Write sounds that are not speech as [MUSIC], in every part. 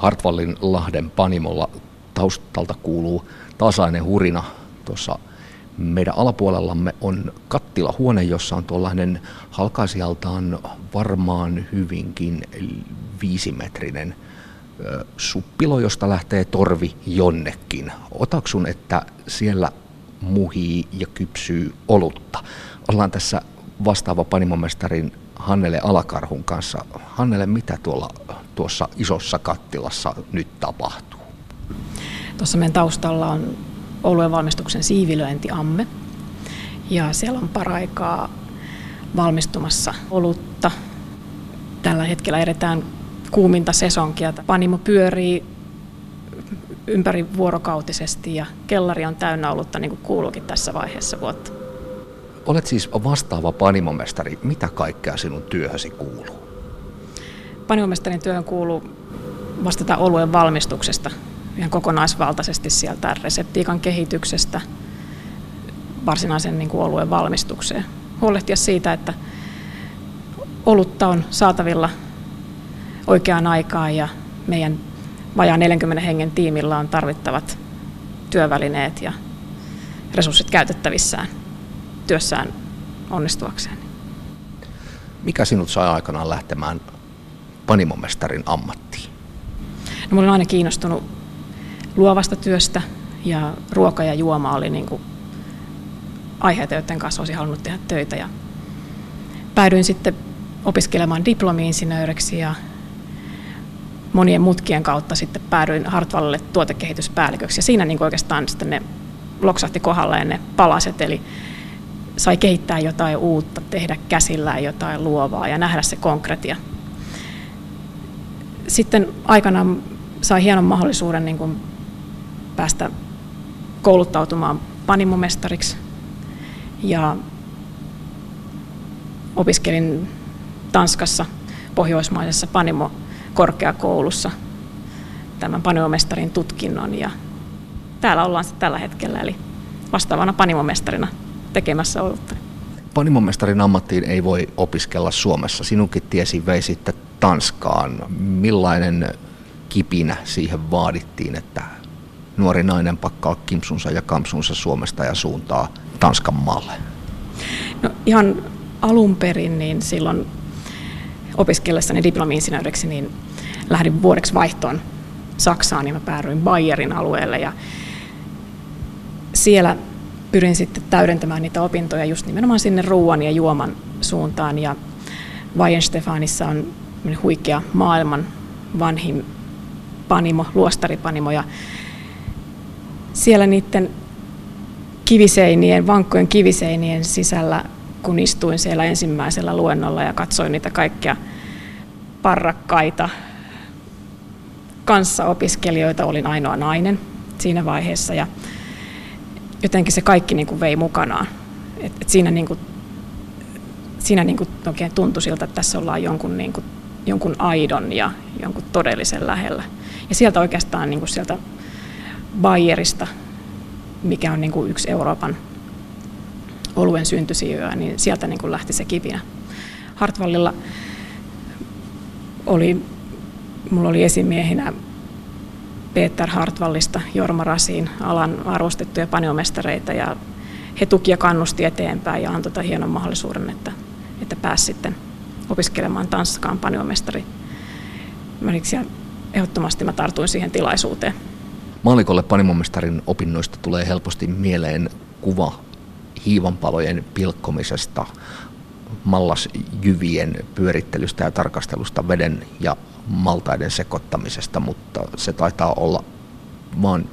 Hartwallin Lahden panimolla taustalta kuuluu tasainen hurina. Tuossa meidän alapuolellamme on kattilahuone, jossa on tuollainen halkaisijaltaan varmaan hyvinkin viisimetrinen suppilo, josta lähtee torvi jonnekin. Otaksun, että siellä muhii ja kypsyy olutta. Ollaan tässä vastaava panimomestarin Hannele Alakarhun kanssa. Hannele, mitä tuolla tuossa isossa kattilassa nyt tapahtuu? Tuossa meidän taustalla on oluen valmistuksen siivilöintiamme. Ja siellä on paraikaa valmistumassa olutta. Tällä hetkellä edetään kuuminta sesonkia. Panimo pyörii ympäri vuorokautisesti ja kellari on täynnä olutta niin kuin kuuluukin tässä vaiheessa vuotta. Olet siis vastaava panimomestari. Mitä kaikkea sinun työhösi kuuluu? Panimomestarin työhön kuuluu vastata oluen valmistuksesta ihan kokonaisvaltaisesti sieltä reseptiikan kehityksestä varsinaisen niin kuin oluen valmistukseen. Huolehtia siitä, että olutta on saatavilla oikeaan aikaan ja meidän vajaan 40 hengen tiimillä on tarvittavat työvälineet ja resurssit käytettävissään työssään onnistuakseen. Mikä sinut sai aikanaan lähtemään panimomestarin ammattiin? No, mä olin aina kiinnostunut luovasta työstä ja ruoka ja juoma oli niin kuin aiheita, joiden kanssa olisin halunnut tehdä töitä. Ja päädyin sitten opiskelemaan diplomi-insinööriksi ja monien mutkien kautta sitten päädyin Hartwallille tuotekehityspäälliköksi. Ja siinä niin oikeastaan sitten ne loksahti kohdalleen ne palaset, eli sai kehittää jotain uutta, tehdä käsillään jotain luovaa ja nähdä se konkretia. Sitten aikanaan sai hienon mahdollisuuden niin kuin päästä kouluttautumaan panimomestariksi. Ja opiskelin Tanskassa pohjoismaisessa panimo-korkeakoulussa tämän panimomestarin tutkinnon. Ja täällä ollaan sitten tällä hetkellä, eli vastaavana panimomestarina tekemässä olutta. Panimomestarin ammattiin ei voi opiskella Suomessa. Sinunkin tiesi vei sitten Tanskaan. Millainen kipinä siihen vaadittiin, että nuori nainen pakkaa kimpsunsa ja kampsunsa Suomesta ja suuntaa Tanskan maalle? No ihan alun perin niin silloin opiskellessani diplomi-insinööriksi niin lähdin vuodeksi vaihtoon Saksaan ja mä päädyin Bayerin alueelle ja siellä pyrin sitten täydentämään niitä opintoja just nimenomaan sinne ruoan ja juoman suuntaan. Ja Weihenstefanissa on huikea maailman vanhin panimo, luostaripanimo. Ja siellä niiden kiviseinien, vankkojen kiviseinien sisällä, kun istuin siellä ensimmäisellä luennolla ja katsoin niitä kaikkia parrakkaita kanssaopiskelijoita, olin ainoa nainen siinä vaiheessa. Ja jotenkin se kaikki niin kuin vei mukanaan. Et, et siinä niin kuin, siinä niin kuin oikein tuntui siltä, että tässä ollaan jonkun, niin kuin, jonkun aidon ja jonkun todellisen lähellä. Ja sieltä oikeastaan niin kuin sieltä Bayerista, mikä on niin kuin yksi Euroopan oluen syntysijoja, niin sieltä niin kuin lähti se kivinä. Hartwallilla oli, mulla oli esimiehinä Peter Hartwallista, Jorma Rasiin, alan arvostettuja paniomestareita ja he tuki ja kannusti eteenpäin ja antoi hienon mahdollisuuden, että, että pääsi sitten opiskelemaan Tanskaan paniomestari. Ja ehdottomasti mä tartuin siihen tilaisuuteen. Maalikolle panimomestarin opinnoista tulee helposti mieleen kuva hiivanpalojen pilkkomisesta, mallasjyvien pyörittelystä ja tarkastelusta veden ja maltaiden sekoittamisesta, mutta se taitaa olla vain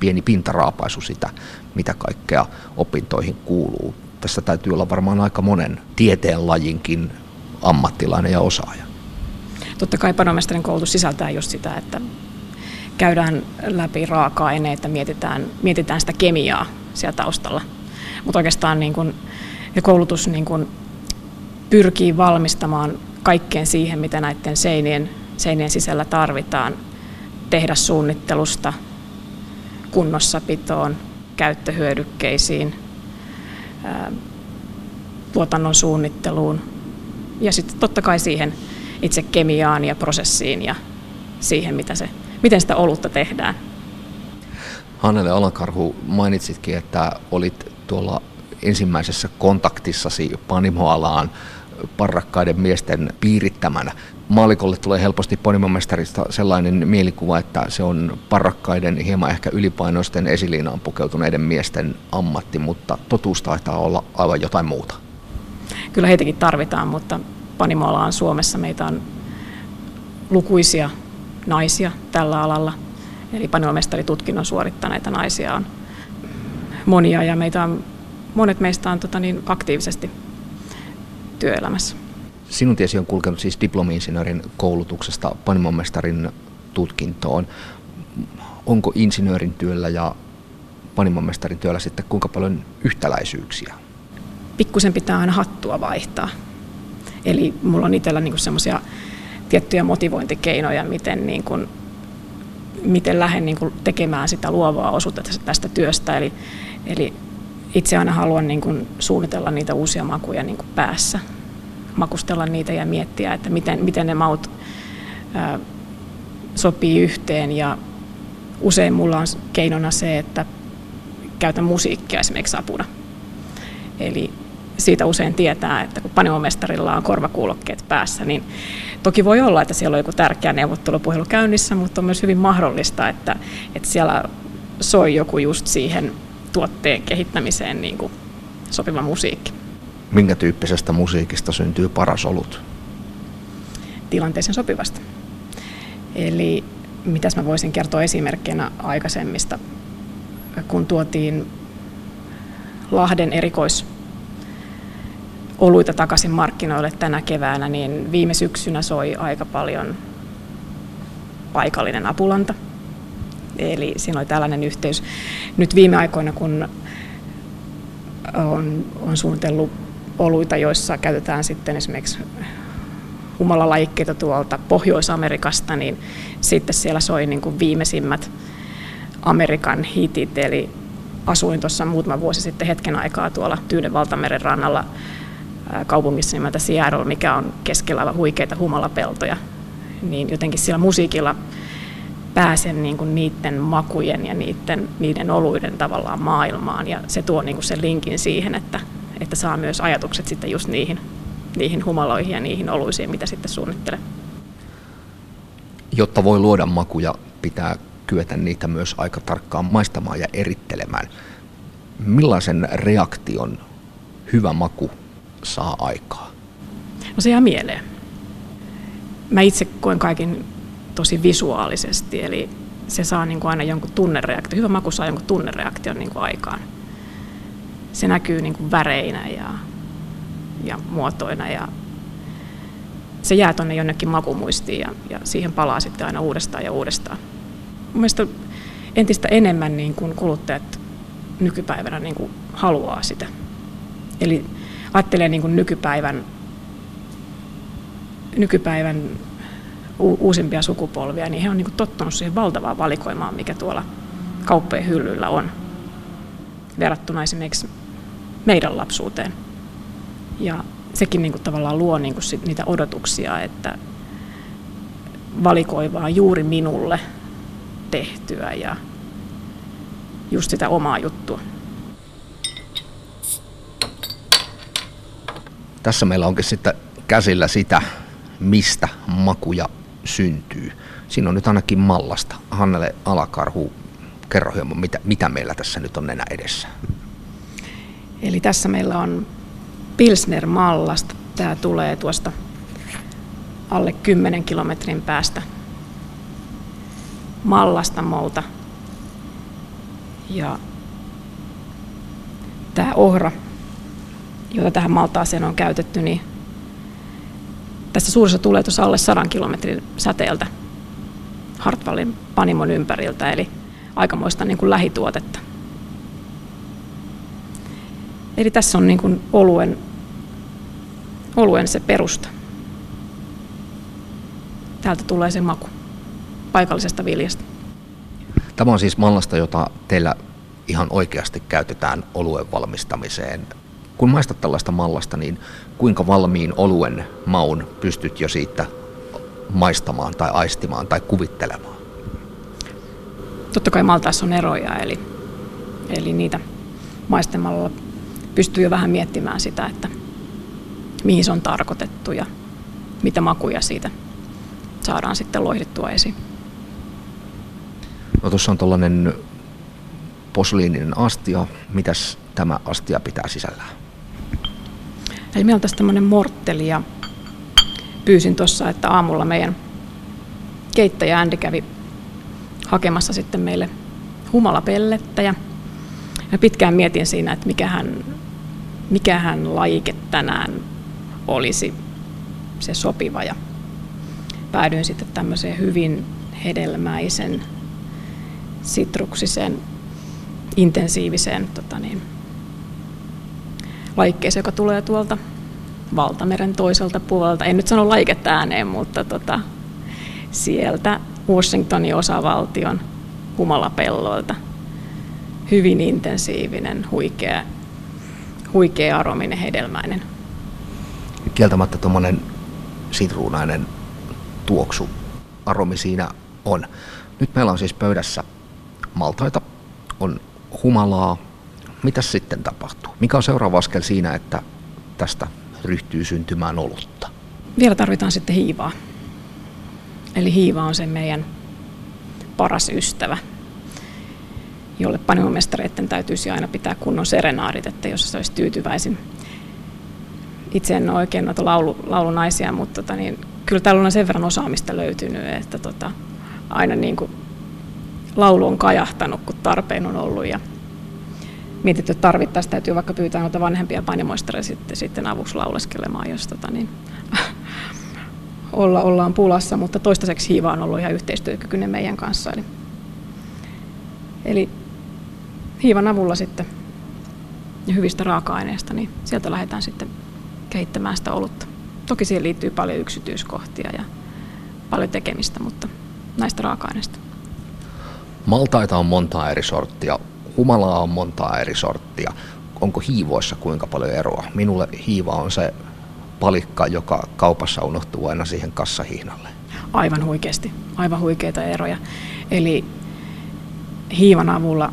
pieni pintaraapaisu sitä, mitä kaikkea opintoihin kuuluu. Tässä täytyy olla varmaan aika monen tieteenlajinkin ammattilainen ja osaaja. Totta kai panomestarin koulutus sisältää just sitä, että käydään läpi raaka-aineita, mietitään, mietitään sitä kemiaa siellä taustalla. Mutta oikeastaan niin kun, koulutus niin kun pyrkii valmistamaan kaikkeen siihen, mitä näiden seinien, seinien sisällä tarvitaan. Tehdä suunnittelusta kunnossapitoon, käyttöhyödykkeisiin, tuotannon suunnitteluun ja sitten totta kai siihen itse kemiaan ja prosessiin ja siihen, mitä se, miten sitä olutta tehdään. Hannele Alankarhu, mainitsitkin, että olit tuolla ensimmäisessä kontaktissasi panimoalaan parrakkaiden miesten piirittämänä. Maalikolle tulee helposti panimomestarista sellainen mielikuva, että se on parrakkaiden hieman ehkä ylipainoisten esiliinaan pukeutuneiden miesten ammatti, mutta totuus taitaa olla aivan jotain muuta. Kyllä heitäkin tarvitaan, mutta panimoala on Suomessa. Meitä on lukuisia naisia tällä alalla. Eli panimomestaritutkinnon suorittaneita naisia on monia ja meitä on, monet meistä on tota, niin, aktiivisesti työelämässä. Sinun tiesi on kulkenut siis diplomi-insinöörin koulutuksesta panimomestarin tutkintoon. Onko insinöörin työllä ja panimomestarin työllä sitten kuinka paljon yhtäläisyyksiä? Pikkusen pitää aina hattua vaihtaa. Eli mulla on itsellä niin semmoisia tiettyjä motivointikeinoja, miten, niin kuin, miten lähden niin kuin tekemään sitä luovaa osuutta tästä työstä. Eli, eli itse aina haluan niin kuin suunnitella niitä uusia makuja niin kuin päässä, makustella niitä ja miettiä, että miten, miten ne maut ää, sopii yhteen. Ja usein mulla on keinona se, että käytän musiikkia esimerkiksi apuna. Eli siitä usein tietää, että kun panimomestarilla on korvakuulokkeet päässä, niin toki voi olla, että siellä on joku tärkeä neuvottelupuhelu käynnissä, mutta on myös hyvin mahdollista, että, että siellä soi joku just siihen tuotteen kehittämiseen niin kuin sopiva musiikki. Minkä tyyppisestä musiikista syntyy paras olut? Tilanteeseen sopivasta. Eli mitäs mä voisin kertoa esimerkkinä aikaisemmista, kun tuotiin Lahden erikois oluita takaisin markkinoille tänä keväänä, niin viime syksynä soi aika paljon paikallinen apulanta. Eli siinä oli tällainen yhteys. Nyt viime aikoina, kun on, on suunnitellut oluita, joissa käytetään sitten esimerkiksi humalalajikkeita tuolta Pohjois-Amerikasta, niin sitten siellä soi niin kuin viimeisimmät Amerikan hitit, eli asuin tuossa muutama vuosi sitten hetken aikaa tuolla Tyynen valtameren rannalla kaupungissa nimeltä Seattle, mikä on keskellä huikeita humalapeltoja, niin jotenkin sillä musiikilla pääsen niin kuin niiden makujen ja niiden, niiden oluiden tavallaan maailmaan. Ja se tuo niin kuin sen linkin siihen, että, että saa myös ajatukset sitten just niihin, niihin humaloihin ja niihin oluisiin, mitä sitten suunnittelee. Jotta voi luoda makuja, pitää kyetä niitä myös aika tarkkaan maistamaan ja erittelemään. Millaisen reaktion hyvä maku saa aikaa? No se jää mieleen. Mä itse koen kaiken tosi visuaalisesti, eli se saa niin kuin aina jonkun tunnereaktion. Hyvä maku saa jonkun tunnereaktion niin kuin aikaan. Se näkyy niin kuin väreinä ja, ja muotoina ja se jää tuonne jonnekin makumuistiin ja, ja siihen palaa sitten aina uudestaan ja uudestaan. Mielestäni entistä enemmän niin kuin kuluttajat nykypäivänä niin kuin haluaa sitä. Eli ajattelee niin kuin nykypäivän, nykypäivän uusimpia sukupolvia, niin he on niin kuin tottunut siihen valtavaan valikoimaan, mikä tuolla kauppojen hyllyllä on, verrattuna esimerkiksi meidän lapsuuteen. Ja sekin niin kuin tavallaan luo niin kuin sit niitä odotuksia, että valikoivaa juuri minulle tehtyä ja just sitä omaa juttua. Tässä meillä onkin sitten käsillä sitä, mistä makuja syntyy. Siinä on nyt ainakin mallasta. Hannele Alakarhu, kerro hieman, mitä, mitä meillä tässä nyt on enää edessä. Eli tässä meillä on Pilsner mallasta. Tämä tulee tuosta alle 10 kilometrin päästä molta. Ja tämä ohra jota tähän maltaaseen on käytetty, niin tässä suurissa tulee tuossa alle 100 kilometrin säteeltä Hartwallin panimon ympäriltä, eli aikamoista niin kuin lähituotetta. Eli tässä on niin kuin oluen, oluen se perusta. Täältä tulee se maku paikallisesta viljasta. Tämä on siis mallasta, jota teillä ihan oikeasti käytetään oluen valmistamiseen kun maistat tällaista mallasta, niin kuinka valmiin oluen maun pystyt jo siitä maistamaan tai aistimaan tai kuvittelemaan? Totta kai Maltaissa on eroja, eli, eli niitä maistamalla pystyy jo vähän miettimään sitä, että mihin se on tarkoitettu ja mitä makuja siitä saadaan sitten loihdittua esiin. No tuossa on tuollainen posliininen astia. Mitäs tämä astia pitää sisällään? Eli meillä on tässä tämmöinen mortteli ja pyysin tuossa, että aamulla meidän keittäjä Andy kävi hakemassa sitten meille humalapellettä ja pitkään mietin siinä, että mikähän, mikähän laike tänään olisi se sopiva ja päädyin sitten tämmöiseen hyvin hedelmäisen, sitruksisen, intensiiviseen tota niin, laikkeeseen, joka tulee tuolta valtameren toiselta puolelta. En nyt sano laiketta ääneen, mutta tota, sieltä Washingtonin osavaltion humalapelloilta. Hyvin intensiivinen, huikea, huikea arominen, hedelmäinen. Kieltämättä tuommoinen sitruunainen tuoksu, aromi siinä on. Nyt meillä on siis pöydässä maltaita, on humalaa. Mitä sitten tapahtuu? Mikä on seuraava askel siinä, että tästä ryhtyy syntymään olutta? Vielä tarvitaan sitten hiivaa. Eli hiiva on se meidän paras ystävä, jolle panimomestareiden täytyisi aina pitää kunnon serenaadit, että jos se olisi tyytyväisin. Itse en ole oikein noita laulu, laulunaisia, mutta tota, niin, kyllä täällä on sen verran osaamista löytynyt, että tota, aina niin kuin laulu on kajahtanut, kun tarpeen on ollut. Ja mietitty, että tarvittaessa täytyy vaikka pyytää noita vanhempia panimoistareja sitten, sitten avuksi lauleskelemaan, jos tota, niin, [LAUGHS] olla, ollaan pulassa, mutta toistaiseksi Hiiva on ollut ihan yhteistyökykyinen meidän kanssa. Eli, eli Hiivan avulla sitten ja hyvistä raaka-aineista, niin sieltä lähdetään sitten kehittämään sitä olutta. Toki siihen liittyy paljon yksityiskohtia ja paljon tekemistä, mutta näistä raaka-aineista. Maltaita on montaa eri sorttia, humalaa on montaa eri sorttia. Onko hiivoissa kuinka paljon eroa? Minulle hiiva on se palikka, joka kaupassa unohtuu aina siihen kassahihnalle. Aivan huikeasti, aivan huikeita eroja. Eli hiivan avulla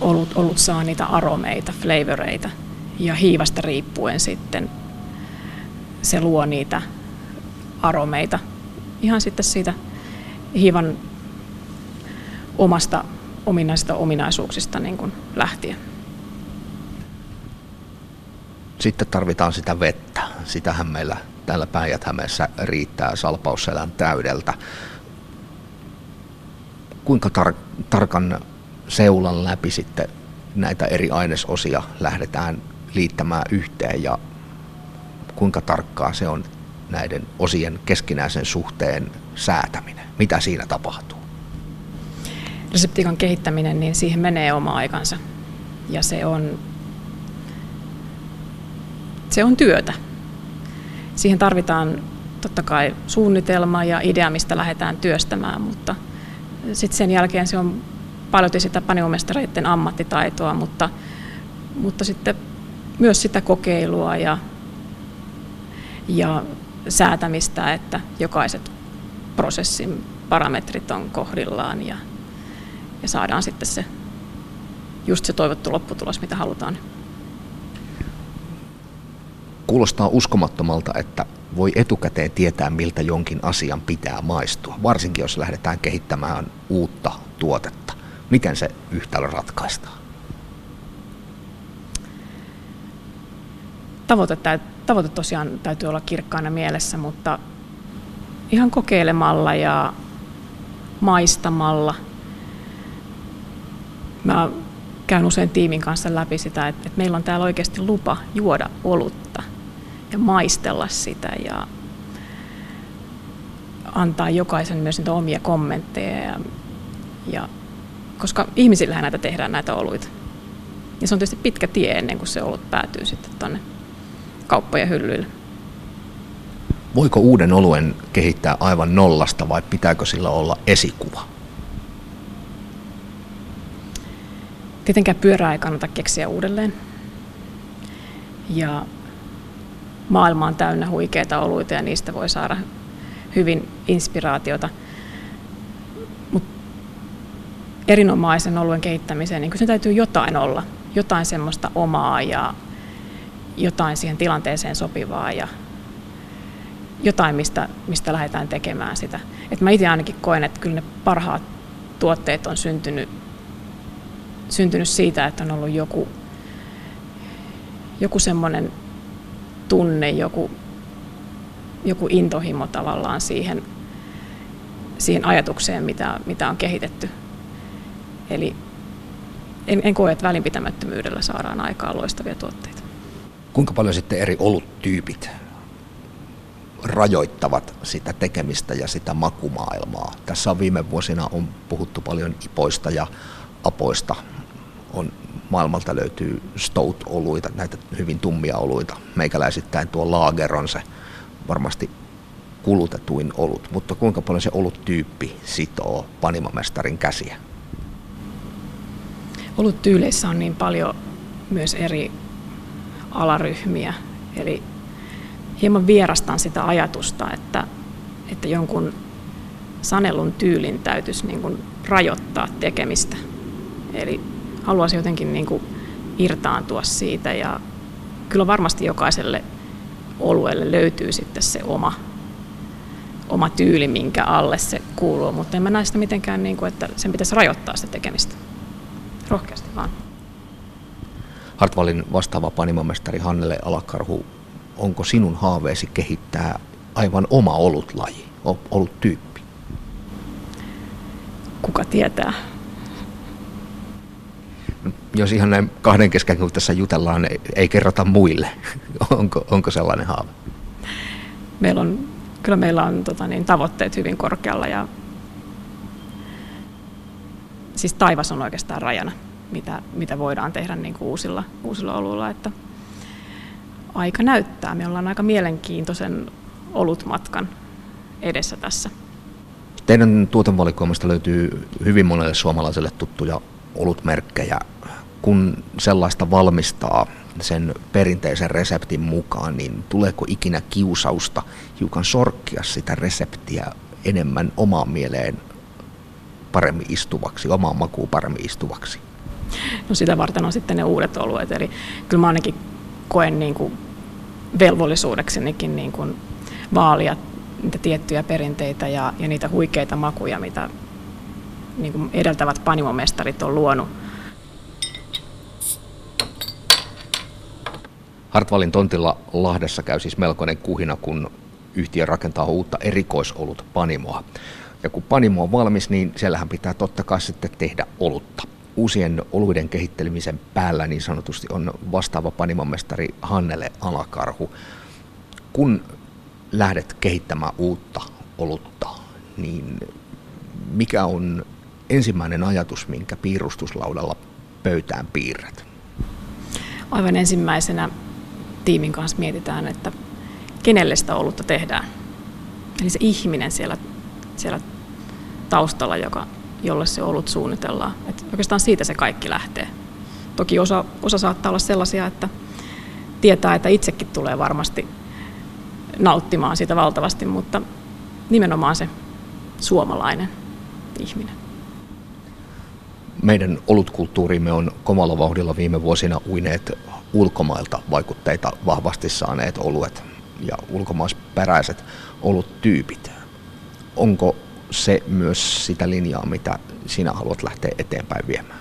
ollut, ollut saa niitä aromeita, flavoreita, ja hiivasta riippuen sitten se luo niitä aromeita ihan sitten siitä hiivan omasta ominaisista ominaisuuksista niin kuin lähtien. Sitten tarvitaan sitä vettä. Sitähän meillä täällä päijät riittää salpausselän täydeltä. Kuinka tar- tarkan seulan läpi sitten näitä eri ainesosia lähdetään liittämään yhteen ja kuinka tarkkaa se on näiden osien keskinäisen suhteen säätäminen? Mitä siinä tapahtuu? Reseptiikan kehittäminen, niin siihen menee oma aikansa. Ja se on se on työtä. Siihen tarvitaan totta kai suunnitelma ja idea, mistä lähdetään työstämään, mutta sitten sen jälkeen se on paljon sitä panimomestareiden ammattitaitoa, mutta, mutta sitten myös sitä kokeilua ja, ja säätämistä, että jokaiset prosessin parametrit on kohdillaan ja, ja saadaan sitten se just se toivottu lopputulos, mitä halutaan. Kuulostaa uskomattomalta, että voi etukäteen tietää, miltä jonkin asian pitää maistua, varsinkin jos lähdetään kehittämään uutta tuotetta. Miten se yhtälö ratkaistaan? Tavoite, tavoite tosiaan täytyy olla kirkkaana mielessä, mutta ihan kokeilemalla ja maistamalla. Mä käyn usein tiimin kanssa läpi sitä, että meillä on täällä oikeasti lupa juoda olutta ja maistella sitä ja antaa jokaisen myös niitä omia kommentteja. Ja, koska ihmisillähän näitä tehdään näitä oluita. Ja se on tietysti pitkä tie ennen kuin se olut päätyy sitten tuonne kauppojen hyllyille. Voiko uuden oluen kehittää aivan nollasta vai pitääkö sillä olla esikuva? Tietenkään pyörää ei kannata keksiä uudelleen. Ja maailma on täynnä huikeita oluita ja niistä voi saada hyvin inspiraatiota. Mutta erinomaisen oluen kehittämiseen niin se täytyy jotain olla, jotain semmoista omaa ja jotain siihen tilanteeseen sopivaa ja jotain, mistä, mistä lähdetään tekemään sitä. Et mä itse ainakin koen, että kyllä ne parhaat tuotteet on syntynyt, syntynyt siitä, että on ollut joku, joku semmoinen tunne, joku, joku intohimo tavallaan siihen, siihen ajatukseen, mitä, mitä on kehitetty. Eli en, en koe, että välinpitämättömyydellä saadaan aikaan loistavia tuotteita. Kuinka paljon sitten eri oluttyypit rajoittavat sitä tekemistä ja sitä makumaailmaa? Tässä on viime vuosina on puhuttu paljon ipoista ja apoista. On, maailmalta löytyy stout-oluita, näitä hyvin tummia oluita. Meikäläisittäin tuo laager on se varmasti kulutetuin olut, mutta kuinka paljon se oluttyyppi sitoo panimamestarin käsiä? Oluttyyleissä on niin paljon myös eri alaryhmiä, eli hieman vierastan sitä ajatusta, että, että jonkun sanelun tyylin täytyisi niin kuin rajoittaa tekemistä. Eli haluaisin jotenkin niin kuin irtaantua siitä ja kyllä varmasti jokaiselle olueelle löytyy sitten se oma, oma tyyli, minkä alle se kuuluu, mutta en mä näe sitä mitenkään, niin kuin, että sen pitäisi rajoittaa sitä tekemistä. Rohkeasti vaan. Hartwallin vastaava panimamestari Hannele Alakarhu, onko sinun haaveesi kehittää aivan oma olutlaji, oluttyyppi? Kuka tietää? Jos ihan näin kahden kesken, kun tässä jutellaan, ei kerrota muille. [LAUGHS] onko, onko sellainen haave? Meillä on, kyllä meillä on tota niin, tavoitteet hyvin korkealla ja siis taivas on oikeastaan rajana, mitä, mitä voidaan tehdä niin kuin uusilla, uusilla oluilla. Että aika näyttää. Me ollaan aika mielenkiintoisen olutmatkan edessä tässä. Teidän tuotevalikoimasta löytyy hyvin monelle suomalaiselle tuttuja olutmerkkejä. Kun sellaista valmistaa sen perinteisen reseptin mukaan, niin tuleeko ikinä kiusausta hiukan sorkkia sitä reseptiä enemmän omaan mieleen paremmin istuvaksi, omaan makuun paremmin istuvaksi? No sitä varten on sitten ne uudet oluet, eli kyllä mä ainakin koen niin kuin velvollisuudeksenikin niin kuin vaalia niitä tiettyjä perinteitä ja, ja niitä huikeita makuja, mitä niin kuin edeltävät panimomestarit on luonut. Hartwallin tontilla Lahdessa käy siis melkoinen kuhina, kun yhtiö rakentaa uutta erikoisolut panimoa. Ja kun panimo on valmis, niin siellähän pitää totta kai sitten tehdä olutta. Uusien oluiden kehittelemisen päällä niin sanotusti on vastaava panimomestari Hannele Alakarhu. Kun lähdet kehittämään uutta olutta, niin mikä on ensimmäinen ajatus, minkä piirustuslaudalla pöytään piirrät? Aivan ensimmäisenä tiimin kanssa mietitään, että kenelle sitä olutta tehdään. Eli se ihminen siellä, siellä taustalla, joka, jolle se olut suunnitellaan. Et oikeastaan siitä se kaikki lähtee. Toki osa, osa saattaa olla sellaisia, että tietää, että itsekin tulee varmasti nauttimaan siitä valtavasti, mutta nimenomaan se suomalainen ihminen. Meidän olutkulttuurimme on kovalla vauhdilla viime vuosina uineet ulkomailta vaikutteita vahvasti saaneet oluet ja ulkomaisperäiset oluttyypit. Onko se myös sitä linjaa, mitä sinä haluat lähteä eteenpäin viemään?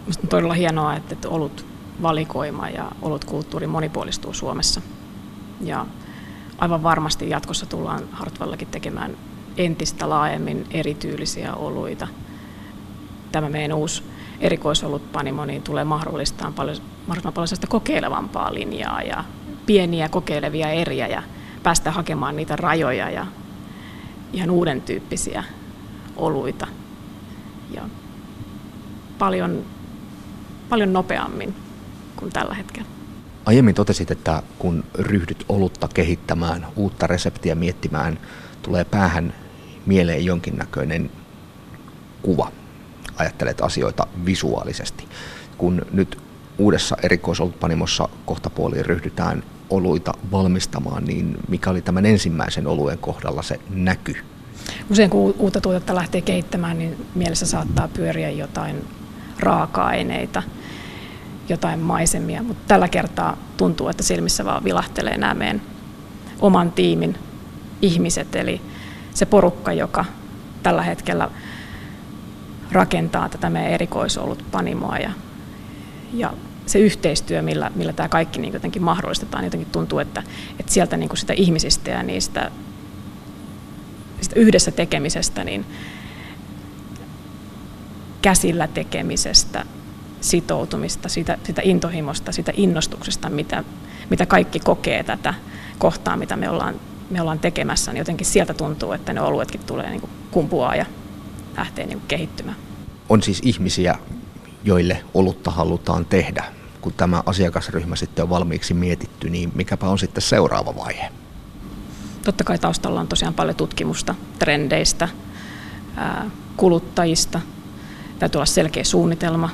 Minusta on todella hienoa, että olut valikoima ja olutkulttuuri monipuolistuu Suomessa. Ja aivan varmasti jatkossa tullaan Hartwallakin tekemään entistä laajemmin erityylisiä oluita. Tämä meidän uusi erikoisolutpanimo niin tulee mahdollistamaan paljon, mahdollisimman paljon sitä kokeilevampaa linjaa ja pieniä kokeilevia eriä ja päästä hakemaan niitä rajoja ja ihan uuden tyyppisiä oluita ja paljon, paljon nopeammin kuin tällä hetkellä. Aiemmin totesit, että kun ryhdyt olutta kehittämään, uutta reseptiä miettimään, tulee päähän mieleen jonkinnäköinen kuva. Ajattelet asioita visuaalisesti. Kun nyt uudessa erikoisolutpanimossa kohtapuoliin ryhdytään oluita valmistamaan, niin mikä oli tämän ensimmäisen oluen kohdalla se näky? Usein kun uutta tuotetta lähtee kehittämään, niin mielessä saattaa pyöriä jotain raaka-aineita, jotain maisemia, mutta tällä kertaa tuntuu, että silmissä vaan vilahtelee nämä meidän oman tiimin ihmiset, eli se porukka, joka tällä hetkellä rakentaa tätä meidän erikoisolut panimoa ja, ja se yhteistyö, millä, millä tämä kaikki niin jotenkin mahdollistetaan, jotenkin tuntuu, että, että sieltä niin sitä ihmisistä ja niistä sitä yhdessä tekemisestä, niin käsillä tekemisestä, sitoutumista, sitä, sitä intohimosta, sitä innostuksesta, mitä, mitä kaikki kokee tätä kohtaa, mitä me ollaan, me ollaan tekemässä, niin jotenkin sieltä tuntuu, että ne oluetkin tulee niin kumpuaa ja lähtee niin kehittymään. On siis ihmisiä, joille olutta halutaan tehdä. Kun tämä asiakasryhmä sitten on valmiiksi mietitty, niin mikäpä on sitten seuraava vaihe? Totta kai taustalla on tosiaan paljon tutkimusta trendeistä, kuluttajista. Täytyy olla selkeä suunnitelma,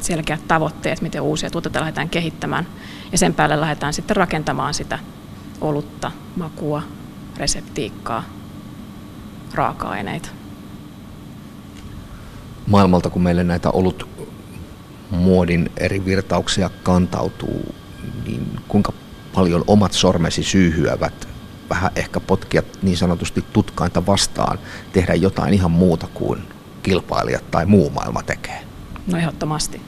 selkeät tavoitteet, miten uusia tuotteita lähdetään kehittämään. Ja sen päälle lähdetään sitten rakentamaan sitä olutta, makua, reseptiikkaa, raaka-aineita. Maailmalta, kun meille näitä olut muodin eri virtauksia kantautuu, niin kuinka paljon omat sormesi syyhyävät vähän ehkä potkia niin sanotusti tutkainta vastaan, tehdä jotain ihan muuta kuin kilpailijat tai muu maailma tekee? No ehdottomasti.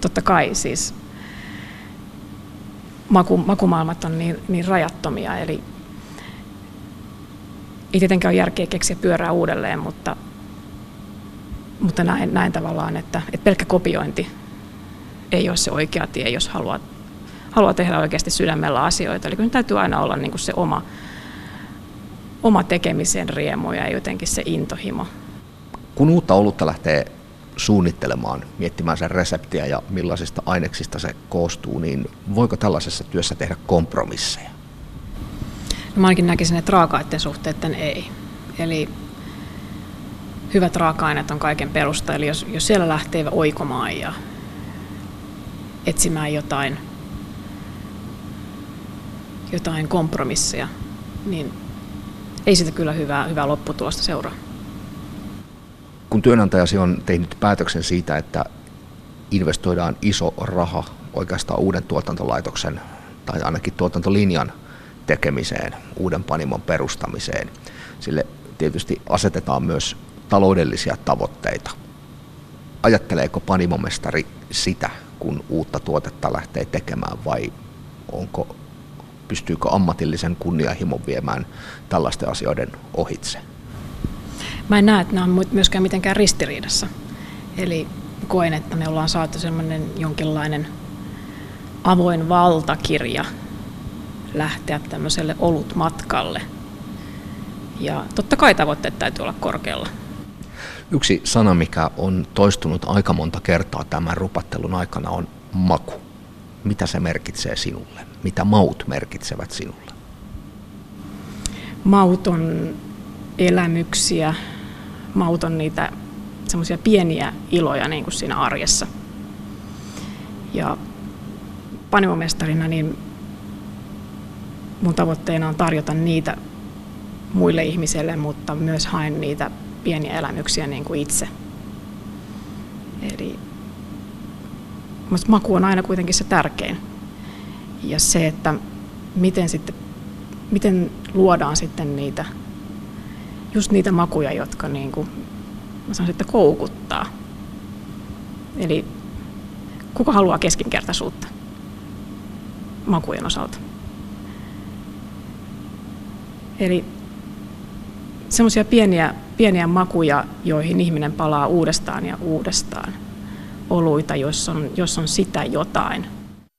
Totta kai siis maku, makumaailmat on niin, niin rajattomia, eli ei tietenkään ole järkeä keksiä pyörää uudelleen, mutta, mutta näin, näin tavallaan, että, että pelkkä kopiointi ei ole se oikea tie, jos haluaa, haluaa tehdä oikeasti sydämellä asioita. Eli kyllä täytyy aina olla niin kuin se oma, oma tekemisen riemu ja jotenkin se intohimo. Kun uutta olutta lähtee suunnittelemaan, miettimään sen reseptiä ja millaisista aineksista se koostuu, niin voiko tällaisessa työssä tehdä kompromisseja? No mä ainakin näkisin, että raaka-aineiden suhteiden ei. Eli hyvät raaka-aineet on kaiken perusta. Eli jos, jos siellä lähtee oikomaan ja etsimään jotain, jotain kompromisseja, niin ei sitä kyllä hyvää, hyvää lopputulosta seuraa kun työnantajasi on tehnyt päätöksen siitä, että investoidaan iso raha oikeastaan uuden tuotantolaitoksen tai ainakin tuotantolinjan tekemiseen, uuden panimon perustamiseen, sille tietysti asetetaan myös taloudellisia tavoitteita. Ajatteleeko panimomestari sitä, kun uutta tuotetta lähtee tekemään vai onko, pystyykö ammatillisen kunnianhimon viemään tällaisten asioiden ohitse? Mä en näe, että nämä on myöskään mitenkään ristiriidassa. Eli koen, että me ollaan saatu semmoinen jonkinlainen avoin valtakirja lähteä tämmöiselle olutmatkalle. Ja totta kai tavoitteet täytyy olla korkealla. Yksi sana, mikä on toistunut aika monta kertaa tämän rupattelun aikana, on maku. Mitä se merkitsee sinulle? Mitä maut merkitsevät sinulle? Maut on elämyksiä, mauton niitä semmoisia pieniä iloja niin kuin siinä arjessa. Ja panimomestarina niin mun tavoitteena on tarjota niitä muille ihmisille, mutta myös haen niitä pieniä elämyksiä niin kuin itse. Eli maku on aina kuitenkin se tärkein. Ja se, että miten, sitten, miten luodaan sitten niitä just niitä makuja, jotka niin kuin, mä sanoisin, että koukuttaa. Eli kuka haluaa keskinkertaisuutta makujen osalta? Eli semmoisia pieniä, pieniä makuja, joihin ihminen palaa uudestaan ja uudestaan. Oluita, jos on, jos on sitä jotain,